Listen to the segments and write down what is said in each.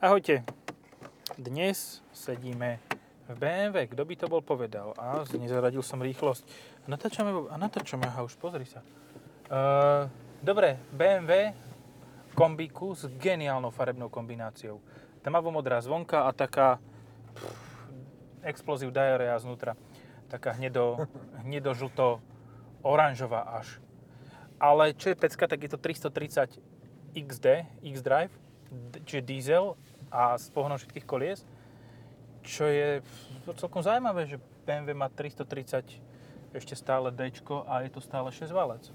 Ahojte. Dnes sedíme v BMW. Kto by to bol povedal? A nezaradil som rýchlosť. Natáčame, a natáčame, aha, už pozri sa. Uh, dobre, BMW kombíku s geniálnou farebnou kombináciou. Tmavo-modrá zvonka a taká pff, diarea znútra. Taká hnedo, hnedo žlto oranžová až. Ale čo je pecka, tak je to 330 XD, X-Drive, čiže diesel a s pohonom všetkých kolies, čo je celkom zaujímavé, že BMW má 330 ešte stále D a je to stále 6 valec.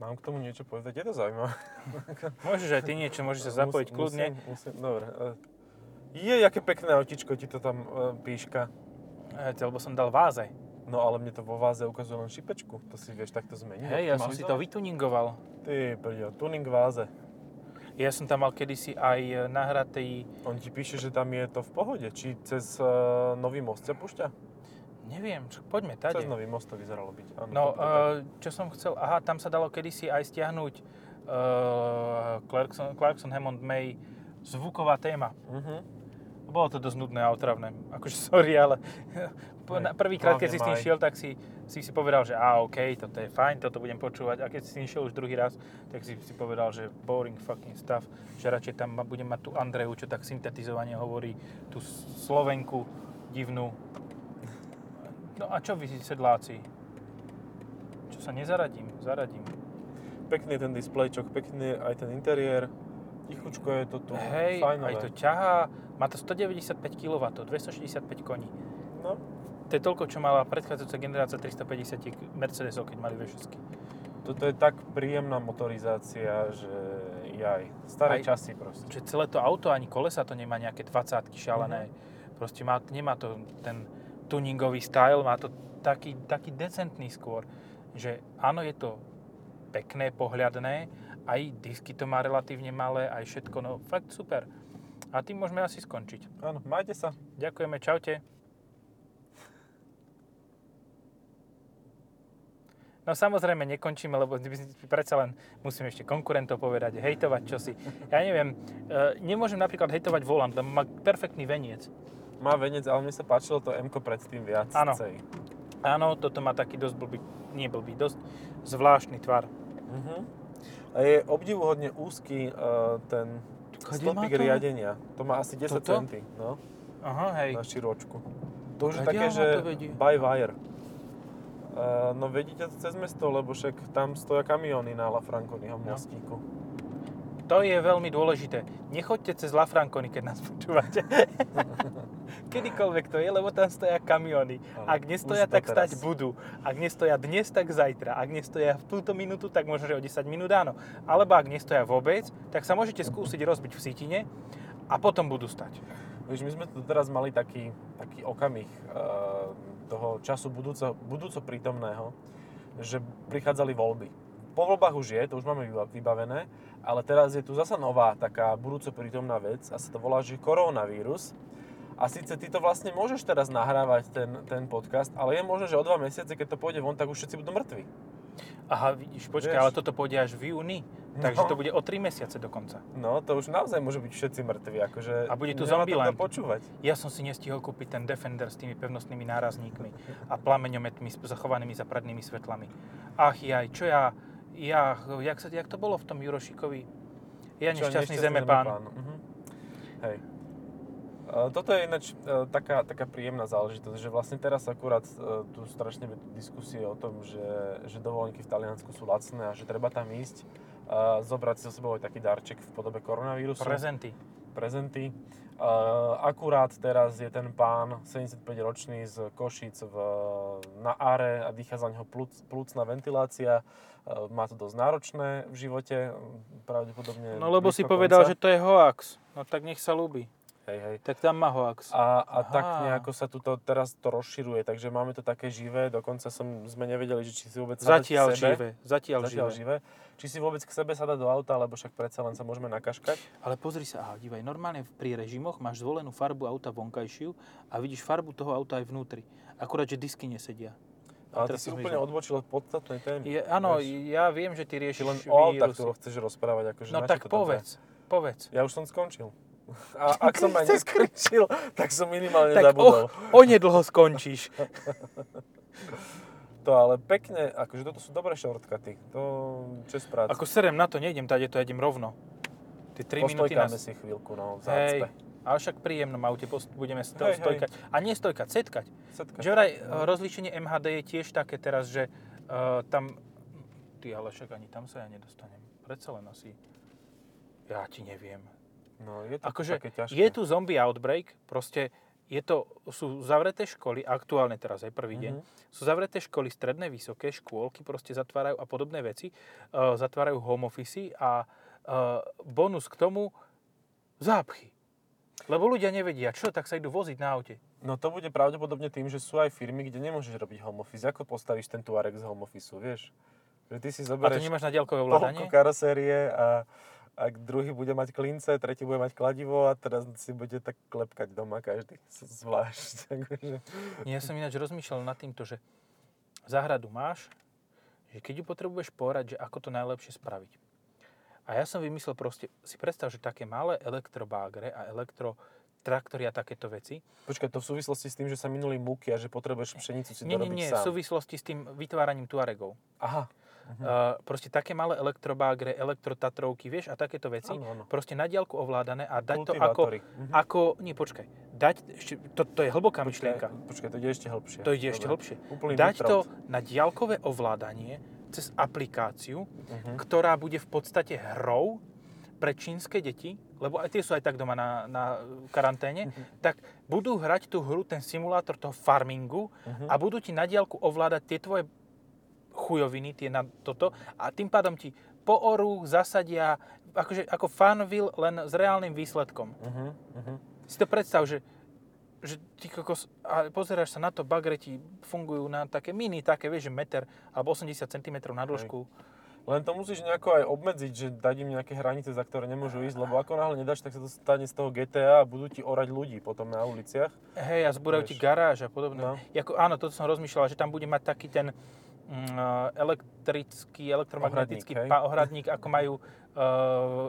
Mám k tomu niečo povedať, je to zaujímavé. Môžeš aj ty niečo, môžeš sa zapojiť Mus- kľudne. Musím, musím, dobre. e, Je, aké pekné autičko ti to tam e, píška. Hej, lebo som dal váze. No ale mne to vo váze ukazuje len šipečku. To si vieš takto zmeniť. Hej, ja som si to vytuningoval. Ty, brďo, tuning váze. Ja som tam mal kedysi aj nahratý, On ti píše, že tam je to v pohode. Či cez uh, Nový most sa púšťa? neviem, čo, poďme tade. Cez Nový most to vyzeralo byť. Áno, No, to uh, čo som chcel, aha, tam sa dalo kedysi aj stiahnuť uh, Clarkson, Clarkson Hammond May zvuková téma. Mhm. Bolo to dosť nudné a otravné. Akože sorry, ale prvýkrát, keď si s tým šiel, tak si, si si povedal, že á, OK, toto je fajn, toto budem počúvať. A keď si s tým šiel už druhý raz, tak si si povedal, že boring fucking stuff, že radšej tam budem mať tú Andreju, čo tak syntetizovanie hovorí, tú Slovenku divnú. No a čo vy sedláci? Čo sa nezaradím? Zaradím. Pekný je ten displejčok, pekný aj ten interiér. Tichučko je to tu, Hej, fajnové. aj to ťahá. Má to 195 kW, 265 koní. No, To je toľko, čo mala predchádzajúca generácia 350 Mercedesov, keď mali V6. toto je tak príjemná motorizácia, že jaj. Staré Aj- časy proste. Že celé to auto, ani kolesa to nemá nejaké 20 šialené. Proste má, nemá to ten tuningový style, má to taký, taký decentný skôr. Že áno, je to pekné, pohľadné, aj disky to má relatívne malé, aj všetko, no fakt super. A tým môžeme asi skončiť. Áno, majte sa. Ďakujeme, čaute. No samozrejme nekončíme, lebo predsa len musím ešte konkurentov povedať, hejtovať čosi. Ja neviem, e, nemôžem napríklad hejtovať volant, lebo má perfektný veniec. Má venec, ale mne sa páčilo to M predtým viac. Áno. Áno, toto má taký dosť blbý, nie blbý, dosť zvláštny tvar. Mhm. A je obdivuhodne úzky uh, ten Kade stĺpik to? riadenia. To má asi 10 Toto? centy, no, Aha, hej. na širočku. To už je také, že by wire. Uh, no vedíte to cez mesto, lebo však tam stoja kamióny na La Franconiho No. mostíku. To je veľmi dôležité. Nechoďte cez La Franconi, keď nás počúvate. Kedykoľvek to je, lebo tam stoja kamiony. Ak nestoja, tak doteraz. stať budú. Ak nestoja dnes, tak zajtra. Ak nestoja v túto minútu, tak možno, že o 10 minút áno. Alebo ak nestoja vôbec, tak sa môžete skúsiť rozbiť v sítine a potom budú stať. Víš, my sme tu teraz mali taký, taký okamih uh, toho času budúco, budúco prítomného, že prichádzali voľby. Po voľbách už je, to už máme vyba- vybavené, ale teraz je tu zasa nová taká budúco prítomná vec a sa to volá, že koronavírus. A síce ty to vlastne môžeš teraz nahrávať ten, ten podcast, ale je možné, že o dva mesiace, keď to pôjde von, tak už všetci budú mŕtvi. Aha, vidíš, počkaj, Vieš. ale toto pôjde až v júni. Takže No. to bude o 3 mesiace dokonca. No, to už naozaj môže byť všetci mŕtvi, akože A bude tu Zombieland. počúvať. Ja som si nestihol kúpiť ten Defender s tými pevnostnými nárazníkmi a plameňometmi s zachovanými za prednými svetlami. Ach jaj, čo ja, ja, jak, sa, jak to bolo v tom Jurošikovi? Ja Čo, nešťastný zemepán. Mhm. Hej. E, Toto je ináč e, taká, taká príjemná záležitosť, že vlastne teraz akurát e, tu strašne diskusie o tom, že, že dovolenky v Taliansku sú lacné a že treba tam ísť, a zobrať si so sebou aj taký darček v podobe koronavírusu. Prezenty. prezenty. Akurát teraz je ten pán 75-ročný z Košic v, na áre a dýcha za neho plúc, plúcna ventilácia. Má to dosť náročné v živote, pravdepodobne No lebo si povedal, konca. že to je hoax. No tak nech sa ľúbi. Hej, hej. Tak tam má hoax. A, a tak nejako sa tu to, teraz to rozširuje, takže máme to také živé, dokonca som, sme nevedeli, že či si vôbec Zatiaľ k sebe. živé. Zatiaľ, Zatiaľ živé. živé. Či si vôbec k sebe sadať do auta, lebo však predsa len sa môžeme nakaškať. Ale pozri sa, aha, dívaj, normálne pri režimoch máš zvolenú farbu auta vonkajšiu a vidíš farbu toho auta aj vnútri. Akurát, že disky nesedia. Ale ty si úplne odbočil od podstatnej témy. Je, áno, Vieš, ja viem, že ty Ty riešiš len o autách chceš rozprávať. Akože No tak povedz. povedz. Ja už som skončil. A ak som aj neskončil, tak som minimálne Tak zabudol. o, onedlho skončíš. To ale pekne, akože toto sú dobré shortcuty. To čest práce. Ako serem na to, nejdem tady, to idem rovno. Tie 3 minúty nás... si chvíľku, no, v Hej, ale však príjemnom aute budeme sto- Hej, hej. stojkať. A nie stojkať, setkať. Setka. Že vraj e, rozlíšenie MHD je tiež také teraz, že uh, tam... Ty ale však ani tam sa ja nedostanem. Predsa len asi... Ja ti neviem. No, je to Akože také ťažké. je tu zombie outbreak, proste je to, sú zavreté školy, aktuálne teraz aj prvý deň, Mhm. sú zavreté školy, stredné, vysoké, škôlky proste zatvárajú a podobné veci, uh, zatvárajú home office a uh, bonus k tomu zápchy. Lebo ľudia nevedia, čo, tak sa idú voziť na aute. No to bude pravdepodobne tým, že sú aj firmy, kde nemôžeš robiť home office. Ako postavíš ten Tuareg z home office, vieš? Že ty si A to zoberieš nemáš na diaľkové toľko ovládanie? karosérie a ak druhý bude mať klince, tretí bude mať kladivo a teraz si bude tak klepkať doma každý zvlášť. Takže... Ja som ináč rozmýšľal nad týmto, že záhradu máš, že keď ju potrebuješ porať, že ako to najlepšie spraviť. A ja som vymyslel proste, si predstav, že také malé elektrobágre a elektrotraktory a takéto veci. Počkaj, to v súvislosti s tým, že sa minuli múky a že potrebuješ pšenicu si Nie, nie, dorobiť nie, v sám. súvislosti s tým vytváraním Tuaregov. Aha. Uh, proste také malé elektrobágre, elektrotatrovky, vieš, a takéto veci. Áno, áno. Proste na diaľku ovládané a dať to ako. Mhm. ako... Nie, počkaj. Dať, ešte, to, to je hlboká Počkaj, myšlienka. počkaj, to ide ešte hlbšie. To ide ešte Dobre. hlbšie. Úplný Dať deep to na diaľkové ovládanie cez aplikáciu, Mhm. ktorá bude v podstate hrou pre čínske deti, lebo aj tie sú aj tak doma na, na karanténe, Mhm. tak budú hrať tú hru, ten simulátor toho farmingu Mhm. a budú ti na diaľku ovládať tie tvoje chujoviny, tie na toto a tým pádom ti poorú, zasadia, akože ako Farmville, len s reálnym výsledkom. Mhm, mhm. Si to predstav, že, že ty kokos, a pozeráš sa na to, bagre ti fungujú na také mini, také, vieš, že meter alebo 80 cm na dĺžku. Len to musíš nejako aj obmedziť, že dať im nejaké hranice, za ktoré nemôžu ísť, lebo ako náhle nedáš, tak sa to stane z toho GTA a budú ti orať ľudí potom na uliciach. Hej, a zbúrajú ti garáž a podobne. No. Jako, áno, toto som rozmýšľal, že tam bude mať taký ten elektrický, elektromagnetický Ohradník, pa- ohradník, ako majú uh,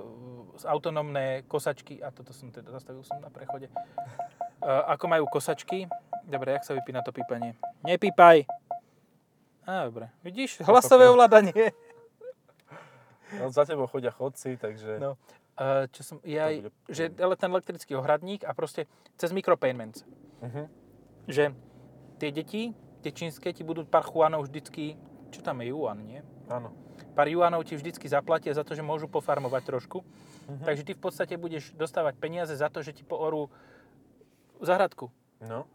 autonómne kosačky, a toto som teda zastavil som na prechode, uh, ako majú kosačky. Dobre, jak sa vypína to pípanie? Nepípaj! Á, dobre. Vidíš? Hlasové ovládanie. No, za tebou chodia chodci, takže... No. Uh, čo som, ja, bude- že ale ten elektrický ohradník a proste cez micropayments. Mhm. že tie deti, tie čínske, ti budú pár juanov vždycky, čo tam je juan, nie? Áno. Pár juanov ti vždycky zaplatia za to, že môžu pofarmovať trošku. Mhm. Takže ty v podstate budeš dostávať peniaze za to, že ti poorú zahradku. No.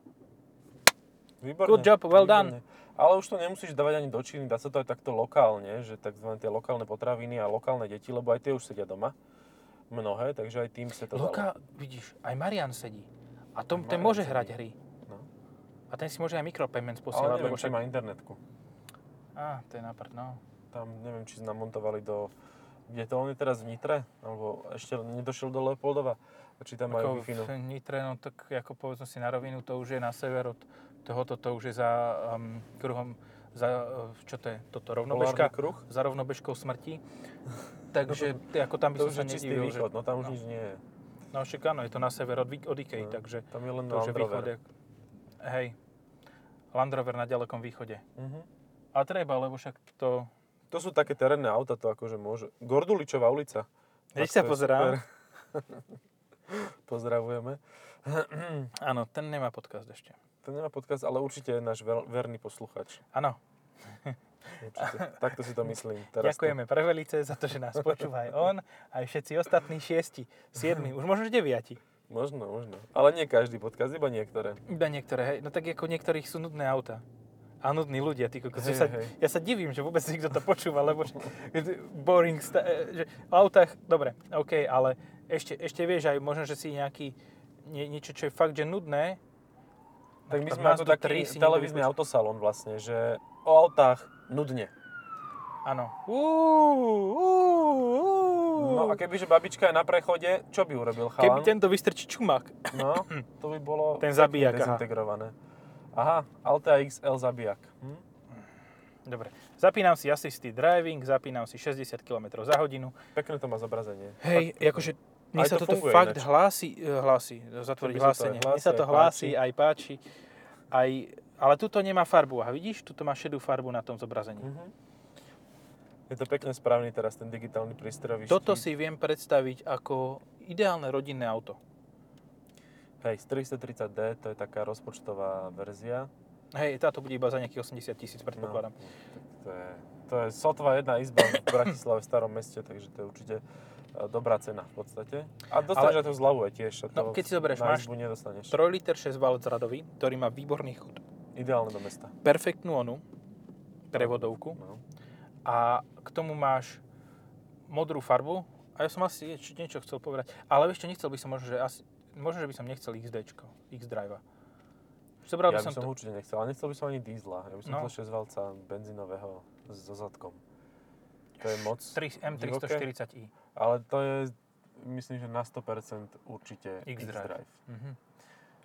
Výborne. Good job, well done. výborne. Ale už to nemusíš dávať ani do Číny, dá sa to aj takto lokálne, že tzv. tie lokálne potraviny a lokálne deti, lebo aj tie už sedia doma. Mnohé, takže aj tým sa to dalo. Loka, vidíš, aj Marian sedí. A tom, ten môže sedí. hrať hry. No. A ten si môže aj micropayments Ale posielať. neviem, lebo či však... má internetku. Á, to je naprd, no. Tam neviem, či namontovali do... Kde to on je teraz v Nitre? Alebo ešte nedošiel do Leopoldova? Či tam majú wi v Nitre, no tak ako povedzme si na rovinu, to už je na sever od tohoto, to už je za um, kruhom, za, uh, čo to je, toto rovnobežka? Kruh? Za rovnobežkou smrti. Takže ty, ako tam by som sa nedivil, že... východ, no tam už nič nie je. No však áno, je to na sever od, od Ikei, No, takže Tam je len to už je východ. Hej, Land Rover na ďalekom východe. Mhm. Ale treba, lebo však to... To sú také terénne auta, to akože môže. Gorduličová ulica. Veď sa to pozerám. Pozdravujeme. Áno, ten nemá podcast ešte. To nemá podcast, ale určite je náš ver, verný posluchač. Áno. Takto si to myslím. Teraz ďakujeme pre Velice za to, že nás počúva aj on, aj všetci ostatní šiesti, siedmi, už možno deviati. Možno, možno. Ale nie každý podcast, iba niektoré. Iba niektoré, hej. No tak ako niektorých sú nudné auta. A nudní ľudia, ty kokos. Ja sa, hej. ja sa divím, že vôbec niekto to počúva, lebo že- boring, sta- e, že o autách, dobre, OK, ale ešte, ešte vieš aj možno, že si nejaký, nie, niečo, čo je fakt, že nudné. Tak my sme ako taký 3 si niekto televízny autosalon vlastne, že o autách nudne. Áno. Uú, uú, uú. No a kebyže babička je na prechode, čo by urobil Keby chalan? tento vystrčí čumák. No, to by bolo Ten zabijak, aha. dezintegrované. Aha, Altea XL zabijak. Hm? Dobre. Zapínam si assisted driving, zapínam si 60 km za hodinu. Pekné to má zobrazenie. Hej, Fakt akože Mne sa to toto funguje fakt ináč. hlási, e, hlási, zatvoriť hlásenie. Mne sa to páči. hlási, aj páči, aj, ale tuto nemá farbu. A vidíš, tuto má šedú farbu na tom zobrazení. Mhm. Je to pekne správny teraz ten digitálny prístrojový Toto si viem predstaviť ako ideálne rodinné auto. Hej, z 330D, to je taká rozpočtová verzia. Hej, táto bude iba za nejakých 80 tisíc, predpokladám. No, to, je, to je sotva jedna izba v Bratislave v starom meste, takže to je určite e, dobrá cena v podstate. A dostaneš Ale- to zľavu aj tiež. No, keď si zoberieš, máš nedostaneš. 3 liter 6 valec radový, ktorý má výborný chod. Ideálne do mesta. Perfektnú onu, prevodovku. No. A tomu máš modrú farbu. A ja som asi nieč- niečo chcel povedať. Ale ešte nechcel by som možno, že asi, možno, že by som nechcel XD, X-Drive. Zobral Ja by som, som to... určite nechcel, ale nechcel by som ani diesla. Ja by som No. chcel 6 valca benzínového so zadkom. To je moc. 3, M340i. Ale to je, myslím, že na 100% určite X-Drive. X-Drive. Mhm.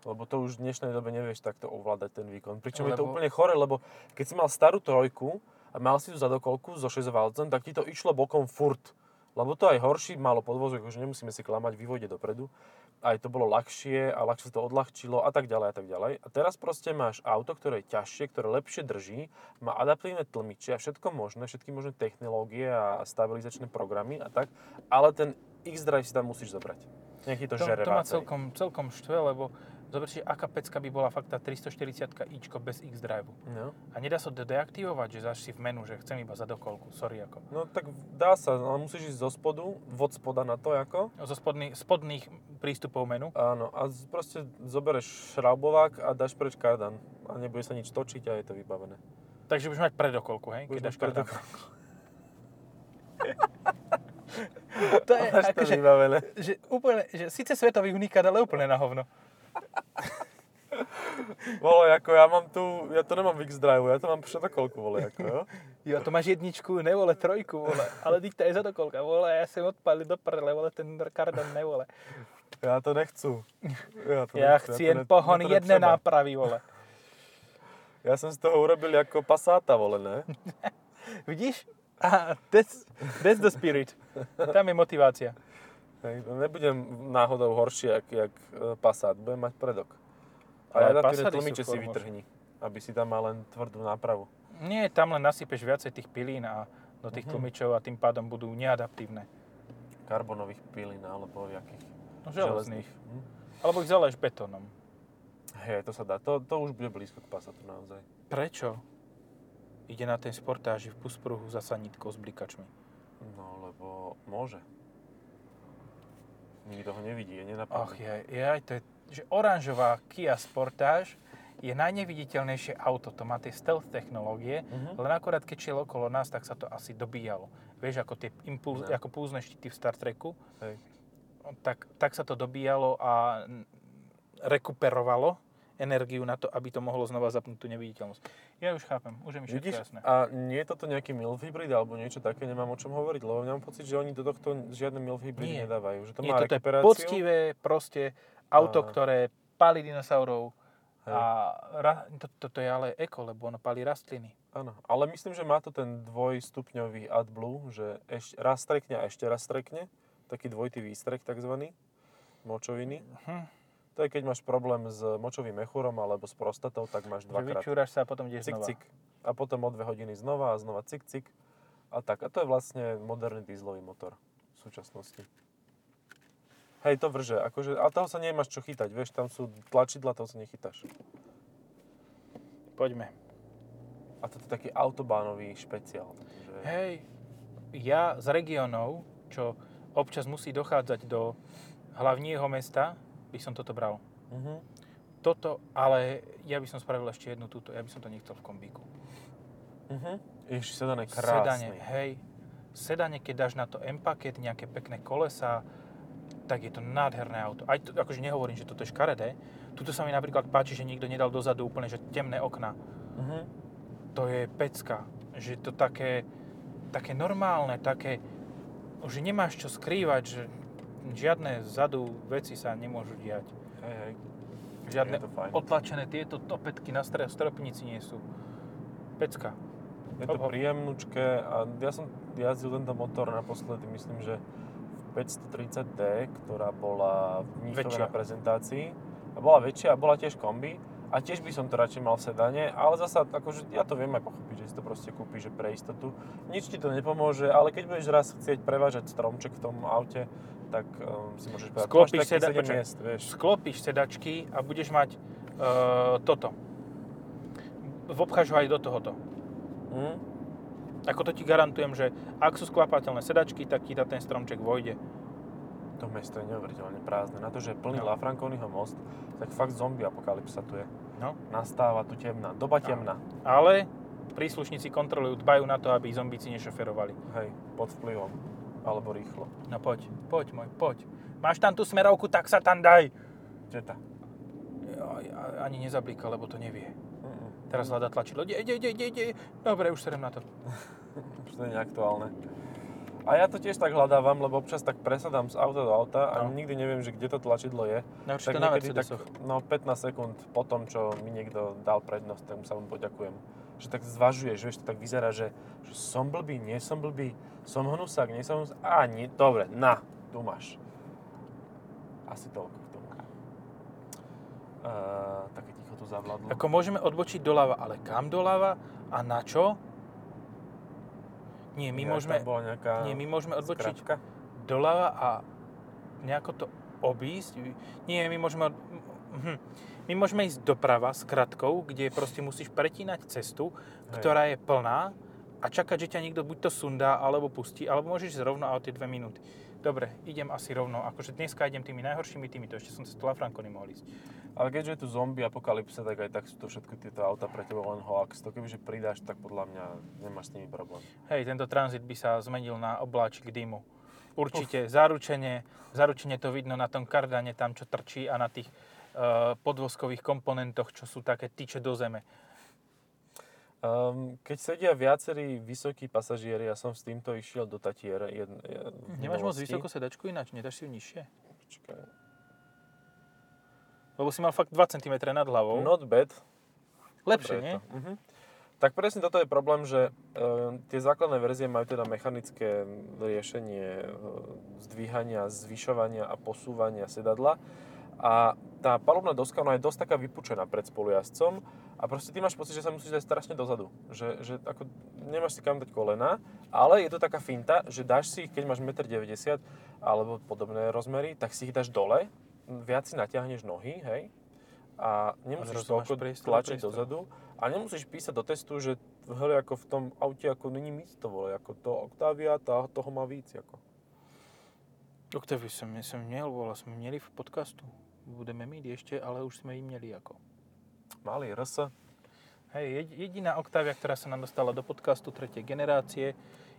Lebo to už v dnešnej dobe nevieš takto ovládať ten výkon. Pričom je to Lebo- úplne chore, lebo keď si mal starú trojku a mal si ju zadokolku so 6 valcom, tak ti to išlo bokom furt. Lebo to aj horší, malo podvozok, že nemusíme si klamať, vývojde dopredu. Aj to bolo ľahšie a ľahšie to odľahčilo a tak ďalej a tak ďalej. A teraz proste máš auto, ktoré je ťažšie, ktoré lepšie drží, má adaptívne tlmiče a všetko možné, všetky možné technológie a stabilizačné programy a tak, ale ten X-Drive si tam musíš zobrať. Ti to, To, žere to ma celkom, celkom štve, lebo zoberte, aká pecka by bola fakt tá 340 ičko bez X-Drive. No. A nedá sa to deaktivovať, že dáš si v menu, že chcem iba za dokolku, sorry ako. no tak dá sa, ale musíš ísť zo spodu, vod spoda na to ako. Zo spodný, spodných prístupov menu. Áno, a z- proste zobereš šraubovák a dáš preč kardan. A nebude sa nič točiť a je to vybavené. Takže budeš mať predokolku, hej? Budeš Keď dáš kardan. To je akože, že úplne, že síce svetový unikát, ale úplne na hovno. Vole, ako ja mám tu, ja to nemám v X-Drive, ja to mám predokolku, vole, ako jo. Jo, to máš jedničku, nevole, trojku, vole. Ale ty to je za dokolka, vole, ja som odpálil do prle, vole, ten kardan nevole. Ja to nechcú. Ja, to Ja nechcú, chci to jen ne- pohon jedné netreba. nápravy, vole. Ja som z toho urobil ako pasáta, vole, ne? Vidíš? A that's, that's the spirit. Tam je motivácia. Hej, nebudem náhodou horšie, jak, jak e, Passat, budem mať predok. A ja Passaty tie tlmiče si vytrhni, aby si tam mal len tvrdú nápravu. Nie, tam len nasypeš viacej tých pilín a do tých Mhm. tlmičov a tým pádom budú neadaptívne. Karbonových pilín alebo jakých No, železných. Hm? Alebo ich zaleješ betónom. Hej, to sa dá. To, to už bude blízko k Passatu naozaj. Prečo? Ide na ten sportáži v puspruhu za sanitkou s blikačmi. No, lebo môže. Nikto ho nevidí, je Ach, nenapadný. je, je aj to je, že oranžová Kia Sportage je najneviditeľnejšie auto. To má tie stealth technológie, Mhm. len akorát keď šiel okolo nás, tak sa to asi dobíjalo. Vieš, ako tie impuls, No. ako púzne štíty v Star Treku, Hej. tak, tak sa to dobíjalo a rekuperovalo energiu na to, aby to mohlo znova zapnúť tú neviditeľnosť. Ja už chápem, už je mi všetko Vidíš, jasné. a nie je toto nejaký MILF hybrid alebo niečo také, nemám o čom hovoriť, lebo mám pocit, že oni do tohto žiadne MILF hybridy Nie. nedávajú. Že to Nie, má toto je poctivé proste auto, Á. ktoré palí dinosaurov Hej. a ra, to, toto je ale eko, lebo ono palí rastliny. Áno, ale myslím, že má to ten dvojstupňový AdBlue, že ešte raz strekne a ešte raz strekne. Taký dvojitý výstrek takzvaný, močoviny. Hm. To je keď máš problém s močovým mechúrom alebo s prostatou, tak máš dvakrát vyčúraš sa a potom ideš cik, znova. cik. A potom o dve hodiny znova a znova cik, cik. A tak. A to je vlastne moderný dízlový motor v súčasnosti. Hej, to vrže. Akože, a toho sa nemáš čo chytať, vieš, tam sú tlačidla, toho sa nechytáš. Poďme. A toto je taký autobánový špeciál. Takže... Hej, ja z regiónov, čo občas musí dochádzať do hlavního mesta, by som toto bral. Mhm. Toto, ale ja by som spravil ešte jednu túto, ja by som to nechcel v kombíku. Mhm. Ježiš, sedan je Sedane, krásny. hej. Sedane, keď dáš na to M-paket, nejaké pekné kolesa, tak je to nádherné auto. Aj to, akože nehovorím, že toto je škaredé. Tuto sa mi napríklad páči, že nikto nedal dozadu úplne, že temné okna. Mhm. To je pecka. Že to také, také normálne, také, že nemáš čo skrývať, že žiadne vzadu veci sa nemôžu diať. Hej, hej. Žiadne Je to fajn. otlačené tieto topetky na stre- stropnici nie sú. Pecka. Je to Hop, príjemnúčke a ja som jazdil tento motor naposledy, myslím, že v 530D, ktorá bola v Mníchove na prezentácii. A bola väčšia a bola tiež kombi. A tiež by som to radšej mal v sedane, ale zasa, akože ja to viem aj pochopiť, že si to proste kúpiš, že pre istotu. Nič ti to nepomôže, ale keď budeš raz chcieť prevážať stromček v tom aute, tak um, si môžeš povedať, Sklopíš máš takých seda- 7 počkaj. miest, vieš. Sklopíš sedačky a budeš mať uh, toto. Vobcháš ho aj do tohoto. Hm? Ako to ti garantujem, že ak sú sklapateľné sedačky, tak ti tá ten stromček vojde. To mesto je neuveriteľne prázdne. Na to, že je plný No. no. Lafranconiho most, tak fakt zombie apokalypsa tu je. No. Nastáva tu temná, doba temná. Ale príslušníci kontrolujú, dbajú na to, aby zombíci nešoferovali. Hej, pod vplyvom. Alebo rýchlo. No poď, poď môj, poď. Máš tam tú smerovku, tak sa tam daj. Teta. Ani nezablíka, lebo to nevie. Mm-mm. Teraz hľada tlačidlo. Ide, ide, ide, ide, ide. Dobre, už serem na to. Už to nie je aktuálne. A ja to tiež tak hľadávam, lebo občas tak presadám z auta do auta a No. nikdy neviem, že kde to tlačidlo je. Nauč Tak niekedy tak, no 15 sekúnd po tom, čo mi niekto dal prednosť, tak mu sa mu poďakujem. Že tak zvažuješ, vieš, to tak vyzerá, že, že som blbý, nie som blbý, som hnusák, nie som hnusák. Á, nie, dobre, na, tu máš. Asi toľko k tomu. Uh, také ticho tu zavládlo. Ako môžeme odbočiť doľava, ale kam doľava a na čo? Nie, my Ja, môžeme, Tam bola nejaká nie, my môžeme odbočiť skratka. doľava a nejako to obísť. Nie, my môžeme... Od... hm. My môžeme ísť doprava s kratkou, kde proste musíš pretínať cestu, Hej. ktorá je plná a čakať, že ťa niekto buď to sundá, alebo pustí, alebo môžeš ísť rovno a o tie dve minúty. Dobre, idem asi rovno. Akože dneska idem tými najhoršími týmito, ešte som cez Lafranconi mohol ísť. Ale keďže je tu zombie apokalypsa, tak aj tak sú to všetky tieto auta pre teba len hoax. To kebyže pridáš, tak podľa mňa nemáš s nimi problém. Hej, tento tranzit by sa zmenil na obláčik dymu. Určite, zaručene, zaručene to vidno na tom kardane, tam čo trčí a na tých podvozkových komponentoch, čo sú také tyče do zeme. Um, keď sedia viacerí vysokí pasažieri, ja som s týmto išiel do Tatier. Jed, jed, Nemáš moc vysokú sedačku ináč, nedáš si ju nižšie? Počkaj. Lebo si mal fakt 2 cm nad hlavou. Not bad. Lepšie, Dobre nie? to. Mhm. Tak presne toto je problém, že e, tie základné verzie majú teda mechanické riešenie e, zdvíhania, zvyšovania a posúvania sedadla. A tá palubná doska, ona je dosť taká vypučená pred spolujazdcom a proste ty máš pocit, že sa musíš dať strašne dozadu. Že, že ako nemáš si kam dať kolena, ale je to taká finta, že dáš si ich, keď máš 1,90 m alebo podobné rozmery, tak si ich dáš dole, viac si natiahneš nohy, hej, a nemusíš toľko tlačiť priestor. dozadu a nemusíš písať do testu, že hele, ako v tom aute, ako není nic to vole, ako to Octavia, tá, toho má víc, ako. Octavia som, som měl, bola sme měli v podcastu. Budeme mít ešte, ale už sme ji měli ako. Malý RS, Hej, jed- jediná Octavia, ktorá sa nám dostala do podcastu tretej generácie,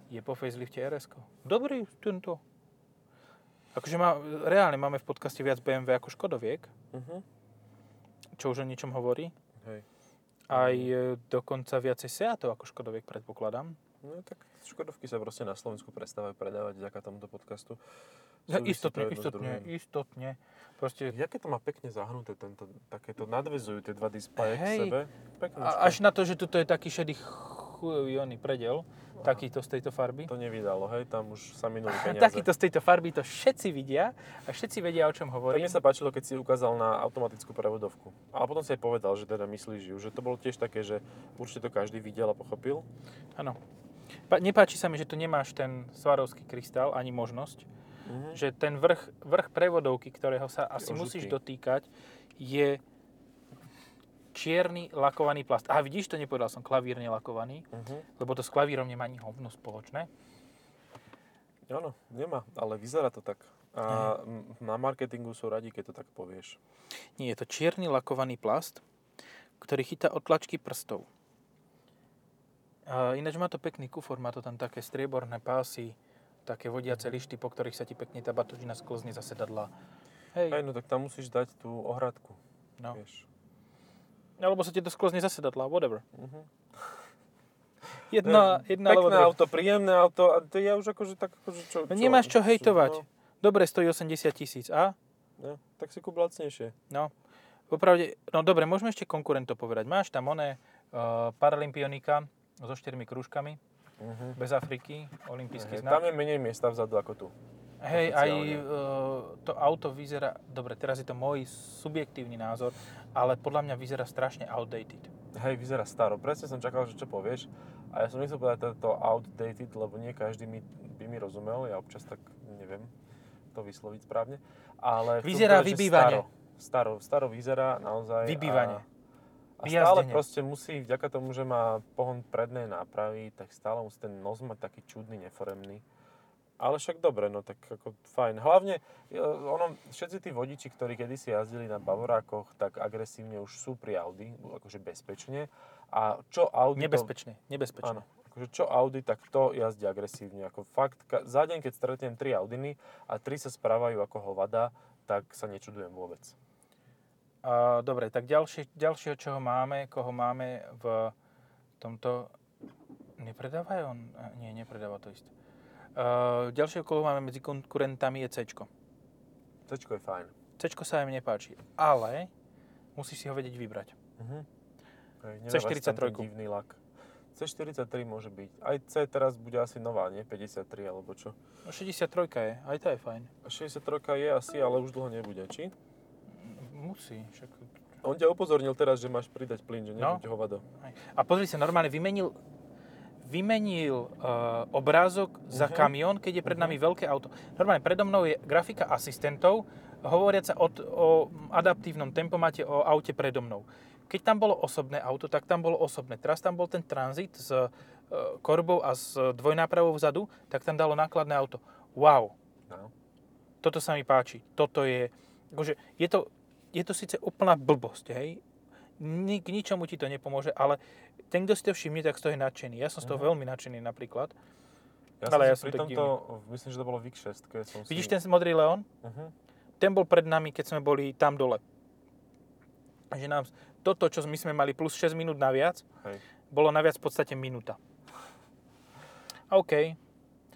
je po facelifte rs Dobrý tento. Akože má, reálne máme v podcaste viac BMW ako Škodoviek, uh-huh. čo už o ničom hovorí. hej. Aj e, dokonca viacej Seatov ako Škodoviek, predpokladám. No tak Škodovky sa proste na Slovensku prestávajú predávať vďaka tomuto podcastu. Ja, istotne, to istotne, istotne. Proste, Jaké to má pekne zahnuté, tento, takéto nadvezujú tie dva displeje k sebe. Pekné. a, až na to, že tuto je taký šedý chujový oný predel, takýto z tejto farby. To nevydalo, hej, tam už sa minuli peniaze. Takýto z tejto farby to všetci vidia a všetci vedia, o čom To hovorím. mne sa páčilo, keď si ukázal na automatickú prevodovku. Ale potom si aj povedal, že teda myslíš ju. Že to bolo tiež také, že určite to každý videl a pochopil. Áno. Nepáči sa mi, že tu nemáš ten svarovský krystál, ani možnosť. Mhm. Že ten vrch, vrch prevodovky, ktorého sa asi ožutý. musíš dotýkať, je čierny lakovaný plast. A vidíš, to nepovedal som, klavírne lakovaný, Mhm. lebo to s klavírom nemá ani hovno spoločné. Áno, nemá, ale vyzerá to tak. A m- na marketingu sú radi, keď to tak povieš. Nie, je to čierny lakovaný plast, ktorý chytá od tlačky prstov. A ináč má to pekný kufor, má to tam také strieborné pásy, také vodiace lišty, po ktorých sa ti pekne tá batožina sklzne za sedadla. Hej, Hej, no tak tam musíš dať tú ohradku, no. vieš. Alebo sa ti to sklzne za sedadla, whatever. Mhm. Jedna, jedna alebo Pekné auto, príjemné auto, a to ja už akože tak, akože čo, No nemáš čo hejtovať. No, Dobre, stojí 80 tisíc. A? no, tak si kúp lacnejšie. No. Popravde, no dobre, môžeme ešte konkurentov povedať. Máš tam oné uh, Paralympionika so štyrmi krúžkami, Mhm. bez Afriky, olimpijský Hej, znak. tam je menej miesta vzadu ako tu. Hej, aj e, to auto vyzerá, dobre, teraz je to môj subjektívny názor, ale podľa mňa vyzerá strašne outdated. Hej, vyzerá staro. Presne som čakal, že čo povieš. A ja som nechcel povedať to outdated, lebo nie každý mi, by mi rozumel. Ja občas tak neviem to vysloviť správne. Ale Vyzerá povedať, vybývanie. Staro, staro, staro vyzerá naozaj. Vybývanie. A, a stále Vyjazdenie. proste musí, vďaka tomu, že má pohon prednej nápravy, tak stále musí ten nos mať taký čudný, neforemný. Ale však dobre, no tak ako fajn. Hlavne, e, ono, všetci tí vodiči, ktorí kedysi jazdili na Bavorákoch, tak agresívne už sú pri Audi, akože bezpečne. A čo Audi... to- Nebezpečne, nebezpečne. Áno. Akože čo Audi, tak to jazdí agresívne. Ako fakt, ka- za deň, keď stretnem tri Audiny a tri sa správajú ako hovada, tak sa nečudujem vôbec. Dobre, tak ďalšie, ďalšieho, čoho máme, koho máme v tomto... Nepredáva on? Nie, nepredáva to isté. Uh, ďalšieho, koho máme medzi konkurentami je C. Cčko je fajn. C sa im nepáči, ale musíš si ho vedieť vybrať. Mhm. Hej, C43. nedáva sa tam ten divný lak. C43 môže byť. Aj C teraz bude asi nová, nie? 53 alebo čo. No 63 je, aj to je fajn. A 63 je asi, ale už dlho nebude, či? Musí, však... On ťa upozornil teraz, že máš pridať plyn, že No. nebuď hovado. Aj. A pozri sa, normálne vymenil, vymenil uh, obrázok za Mhm. kamión, keď je pred Mhm. nami veľké auto. Normálne predo mnou je grafika asistentov, hovoriaca o, o adaptívnom tempomate o aute predo mnou. Keď tam bolo osobné auto, tak tam bolo osobné. Teraz tam bol ten tranzit s uh, korbou a s dvojnápravou vzadu, tak tam dalo nákladné auto. Wow, No. toto sa mi páči. Toto je, akože, je to, je to síce úplná blbosť, hej? K ničomu ti to nepomôže, ale ten, kto si to všimne, tak z toho je nadšený. Ja som z toho Mhm. veľmi nadšený napríklad. Ja Ale som ja som pri tomto, myslím, že to bolo VIC 6, keď som Vidíš si... ten modrý Leon? Uh-huh. Ten bol pred nami, keď sme boli tam dole. Že nám toto, čo my sme mali plus 6 minút naviac, Hej. bolo naviac v podstate minúta. OK.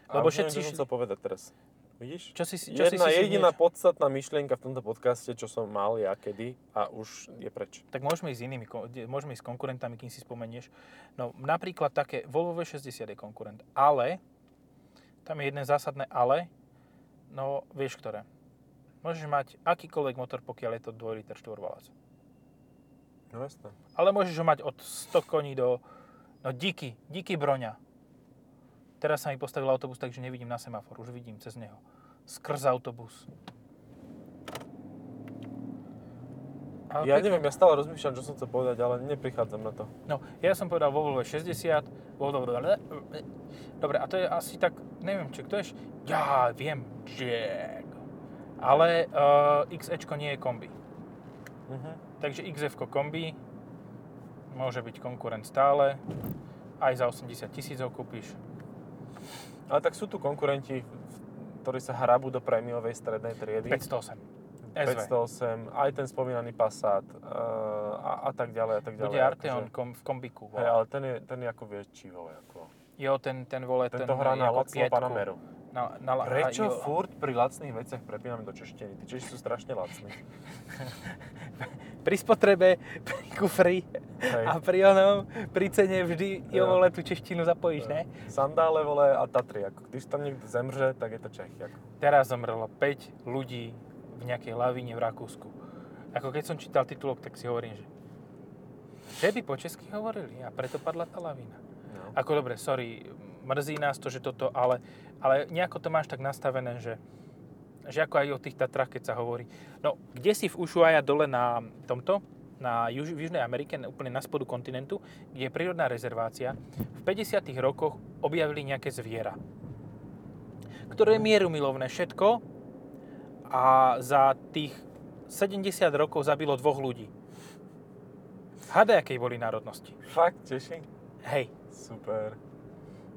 A Lebo už neviem, všetci... čo chcel povedať teraz. Vidíš? Čo si, čo si Jedna si jediná všimneš? podstatná myšlienka v tomto podcaste, čo som mal ja kedy a už je preč. Tak môžeme ísť s inými, môžeme ísť s konkurentami, kým si spomenieš. No napríklad také Volvo V60 je konkurent, ale tam je jedné zásadné ale, no vieš ktoré. Môžeš mať akýkoľvek motor, pokiaľ je to 2 liter štvorvalec. No jasné. Ale môžeš ho mať od 100 koní do, no díky, díky broňa. Teraz sa mi postavil autobus, takže nevidím na semafor, už vidím cez neho. Skrz autobus. A Ja pek- neviem, ja stále rozmýšľam, čo som chcel povedať, ale neprichádzam na to. No, ja som povedal Volvo 60, Volvo... Dobre, a to je asi tak, neviem, či kto je... Ja viem, Jack. Ale uh, XEčko nie je kombi. Uh-huh. Takže XF kombi môže byť konkurent stále. Aj za 80 tisíc ho kúpiš. Ale tak sú tu konkurenti, ktorí sa hrabú do prémiovej strednej triedy. 508. SV. 508, aj ten spomínaný Passat uh, a, a tak ďalej a tak ďalej. Bude Arteon kom, v kombiku. Hej, ale ten je, ten je ako väčší, vole, ako... Jo, ten, ten vole, ten, Tento hrá na lacnú. Panameru. Na, na, Prečo a jo. furt pri lacných veciach prepíname do češtiny? Tí Češi sú strašne lacní. Pri spotrebe, pri kufri Hej. a pri onom, pri cene vždy, Jo. vole, tú češtinu zapojíš, ne? Sandále, vole, a Tatry. Ako, když tam niekto zemře, tak je to Čech. Ako. Teraz zomrelo 5 ľudí v nejakej lavíne v Rakúsku. Ako keď som čítal titulok, tak si hovorím, že že by po česky hovorili a preto padla tá lavína. No. Ako dobre, sorry, mrzí nás to, že toto, ale, ale nejako to máš tak nastavené, že, že ako aj o tých Tatrách, keď sa hovorí. No, kde si v Ushuaia dole na tomto, na Juž, v Južnej Amerike, úplne na spodu kontinentu, kde je prírodná rezervácia, v 50 rokoch objavili nejaké zviera, ktoré je mierumilovné všetko a za tých 70 rokov zabilo dvoch ľudí. Hádaj, akej boli národnosti. Fakt, Češi? Hej, Super.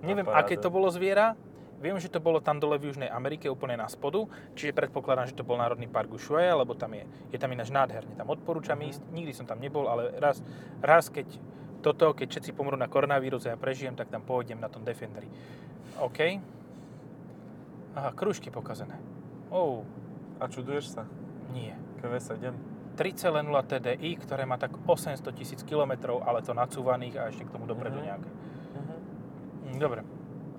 Neviem, paráda. aké to bolo zviera. Viem, že to bolo tam dole v Južnej Amerike, úplne na spodu. Čiže predpokladám, že to bol Národný park Ushuaia, lebo tam je, je tam ináč nádherne. Tam odporúčam Mhm. ísť. Nikdy som tam nebol, ale raz, raz keď toto, keď všetci pomrú na koronavírus a ja prežijem, tak tam pôjdem na tom Defenderi. OK. Aha, krúžky pokazené. Oh, A čuduješ sa? nie. KV7? 3,0 TDI, ktoré má tak 800 tisíc km, ale to nacúvaných a ešte k tomu dopredu Mhm. nejaké. Dobre.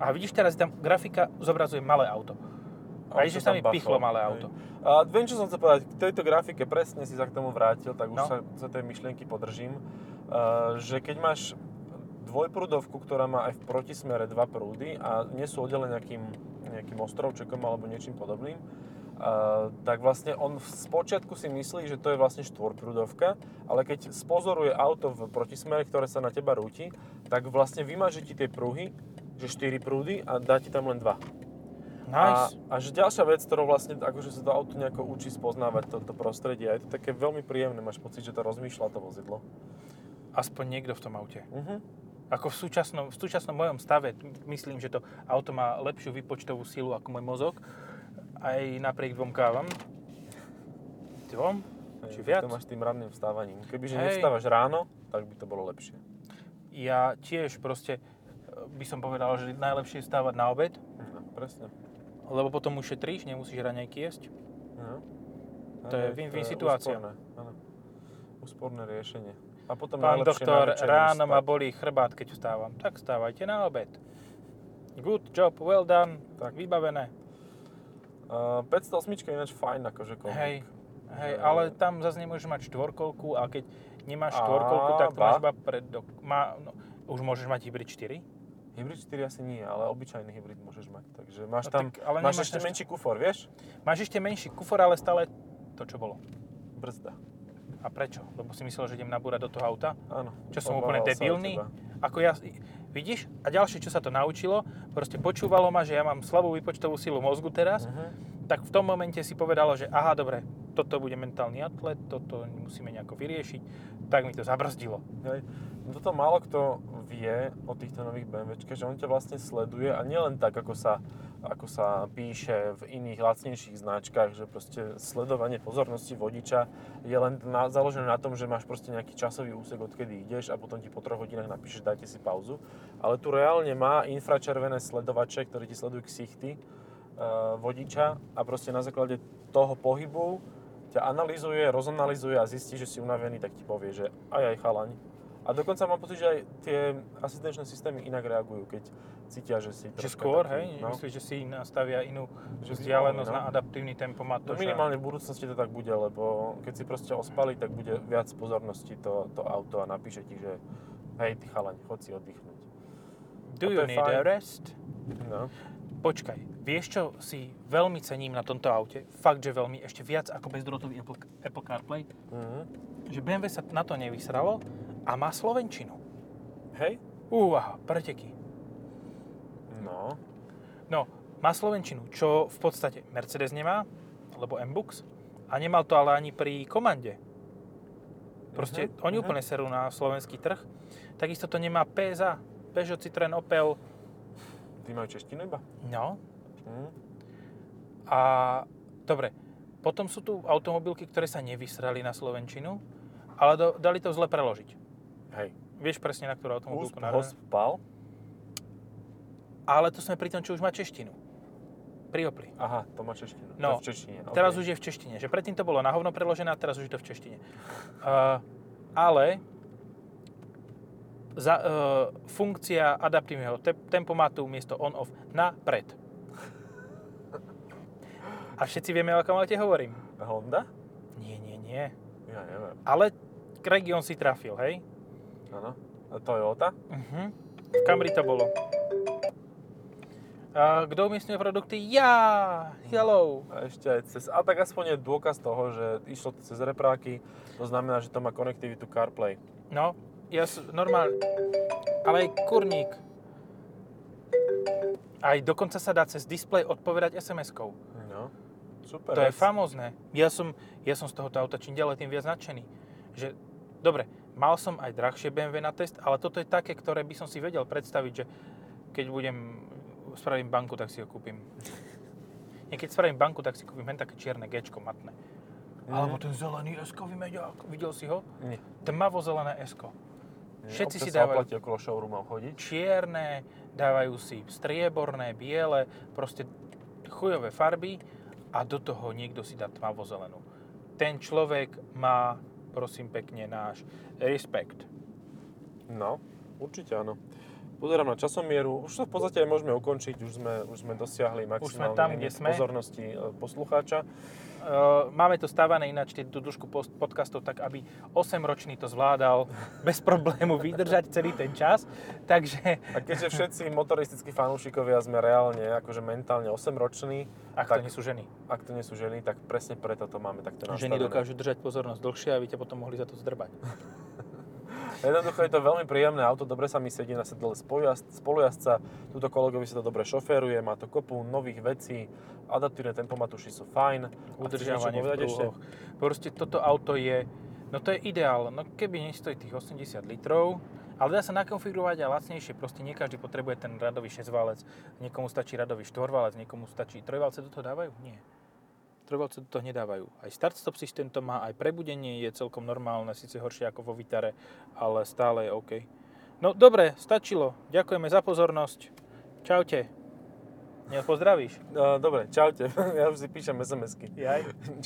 A vidíš teraz, tam grafika zobrazuje malé auto. Už že sa mi pichlo malé auto. A viem, čo som chcel povedať. K tejto grafike presne si sa k tomu vrátil, tak už No. sa, sa tej myšlienky podržím. Uh, že keď máš dvojprúdovku, ktorá má aj v protismere dva prúdy a nie sú oddelené nejakým, nejakým ostrovčekom alebo niečím podobným, uh, tak vlastne on v spočiatku si myslí, že to je vlastne štvorprúdovka, ale keď spozoruje auto v protismere, ktoré sa na teba rúti, tak vlastne vymaže ti tie pruhy, že 4 prúdy a dá ti tam len dva. Nice. A, a že ďalšia vec, ktorou vlastne akože sa to auto nejako učí spoznávať toto prostredie, a je to také veľmi príjemné, máš pocit, že to rozmýšľa to vozidlo. Aspoň niekto v tom aute. Uh-huh. Ako v súčasnom, v súčasnom mojom stave, myslím, že to auto má lepšiu výpočtovú silu ako môj mozog. Aj napriek dvom kávam. Dvom? Či viac? To máš tým ranným vstávaním. Kebyže Hej. nevstávaš ráno, tak by to bolo lepšie. Ja tiež proste by som povedal, že najlepšie je stávať na obed, No, presne. lebo potom ušetríš, nemusíš raňajky jesť. No. To je win-win situácia. Úsporné, áno. úsporné riešenie. A potom Pán doktor, ráno ma bolí chrbát, keď vstávam. Tak vstávajte na obed. Good job, well done, Tak. vybavené. Uh, 508 je ináč fajn akože komik. Hej, hej, ale tam zase nemôžeš mať štvorkolku a keď nemáš štvorkolku, tak to máš iba predok. Má, no, už môžeš mať hybrid 4? Hybrid 4 asi nie, ale obyčajný hybrid môžeš mať. Takže máš No tam, tak, ale máš ešte menší kufor, vieš? Máš ešte menší kufor, ale stále to, čo bolo. Brzda. A prečo? Lebo si myslel, že idem nabúrať do toho auta? Áno. Čo som úplne debilný? Ako ja, vidíš? A ďalšie, čo sa to naučilo, proste počúvalo ma, že ja mám slabú výpočtovú silu mozgu teraz, Mhm. tak v tom momente si povedalo, že aha, dobre, toto bude mentálny atlet, toto musíme nejako vyriešiť, tak mi to zabrzdilo. Hej. No Toto málo kto vie o týchto nových BMWčkách, že on ťa vlastne sleduje a nielen tak, ako sa, ako sa píše v iných lacnejších značkách, že proste sledovanie pozornosti vodiča je len na, založené na tom, že máš proste nejaký časový úsek, odkedy ideš a potom ti po troch hodinách napíšeš, dajte si pauzu. Ale tu reálne má infračervené sledovače, ktoré ti sledujú ksichty uh, vodiča a proste na základe toho pohybu ťa analýzuje, rozanalizuje a zistí, že si unavený, tak ti povie, že aj aj chalaň. A dokonca mám pocit, že aj tie asistenčné systémy inak reagujú, keď cítia, že si Že skôr, taký, hej? no. Myslíš, že si nastavia inú Že vzdialenosť no. na adaptívny tempomat? No minimálne v budúcnosti to tak bude, lebo keď si proste ospali, tak bude viac pozornosti to, to auto a napíše ti, že hej, ty chalaň, chod si oddychnúť. Do you need fajn. a rest? No. Počkaj, vieš čo si veľmi cením na tomto aute? Fakt, že veľmi, ešte viac ako bezdrotový Apple, Apple CarPlay, Mhm. že BMW sa na to nevysralo a má Slovenčinu. Hej? Úha, preteky. No. No, má Slovenčinu, čo v podstate Mercedes nemá, lebo M-Bux, a nemal to ale ani pri komande. Proste Mhm, oni mhm. úplne serú na slovenský trh. Takisto to nemá PSA, Peugeot, Citroen, Opel. Ty majú češtinu iba? No, Mhm. a dobre, potom sú tu automobilky, ktoré sa nevysrali na Slovenčinu, ale do, dali to zle preložiť. Hej. Vieš presne, na ktorú automobilku narážam? hospal. Ale to sme pri tom, čo už má češtinu. Pri Opli. Aha, to má češtinu. No, to v češtine. Teraz okej. už je v češtine. Že predtým to bolo na hovno preložené a teraz už je to v češtine. Uh, ale za, uh, funkcia adaptívneho te- tempomatu miesto on-off na pred. A všetci vieme, o akom aute hovorím. Honda? Nie, nie, nie. Ja neviem. Ale region si trafil, hej? Áno. Toyota? Uh-huh. V Camry to bolo. A kto umiestňuje produkty? Ja! Hello! A ešte aj cez... A tak aspoň je dôkaz toho, že išlo to cez repráky. To znamená, že to má konektivitu CarPlay. No, ja som normálne... Ale aj kurník. Aj dokonca sa dá cez displej odpovedať SMS-kou. No. Super. To je famózne. Ja som, ja som z tohoto auta čím ďalej tým viac nadšený. Že, dobre, mal som aj drahšie BMW na test, ale toto je také, ktoré by som si vedel predstaviť, že keď budem, spravím banku, tak si ho kúpim. Nie, keď spravím banku, tak si kúpim len také čierne Gčko matné. Mhm. Alebo ten zelený meďák. Videl si ho? Nie. Tmavo-zelené S-ko. Všetci si sa dávajú oplatí okolo showroomov chodiť. čierne, dávajú si strieborné, biele, proste chujové farby a do toho niekto si dá tmavo-zelenú. Ten človek má, prosím pekne, náš respekt. No, určite áno. Pozerám na časomieru, už to v podstate aj môžeme ukončiť, už sme, už sme dosiahli maximálny tam, kde sme. pozornosti e, poslucháča. Uh, máme to stávané ináč, tú dušku post- podcastov, tak aby 8-ročný to zvládal bez problému vydržať celý ten čas. Takže, A keďže všetci motoristickí fanúšikovia sme reálne, akože mentálne 8-roční, ak Tak. to nie sú ženy. ak to nie sú ženy, tak presne preto to máme takto nastavené. Ženy dokážu držať pozornosť dlhšie, aby ťa potom mohli za to zdrbať. Jednoducho je to veľmi príjemné auto, dobre sa mi sedí na sedle spolujazdca, túto kolegovi sa to dobre šoféruje, má to kopu nových vecí, adaptívne tempomatuši sú fajn. Udržiavanie v pruhoch. Proste toto auto je, no to je ideál. No keby nestojí tých 80 litrov, ale dá sa nakonfigurovať aj lacnejšie. Proste nie každý potrebuje ten radový 6-valec. Niekomu stačí radový 4-valec, niekomu stačí... Trojvalce do toho dávajú? Nie. Trojvalce toho nedávajú. Aj start-stop systém to má, aj prebudenie je celkom normálne, síce horšie ako vo Vitare, ale stále je OK. No dobre, stačilo. Ďakujeme za pozornosť. Čaute. Nepozdravíš? No, dobre, čaute, ja už si píšem SMS-ky. Jaj.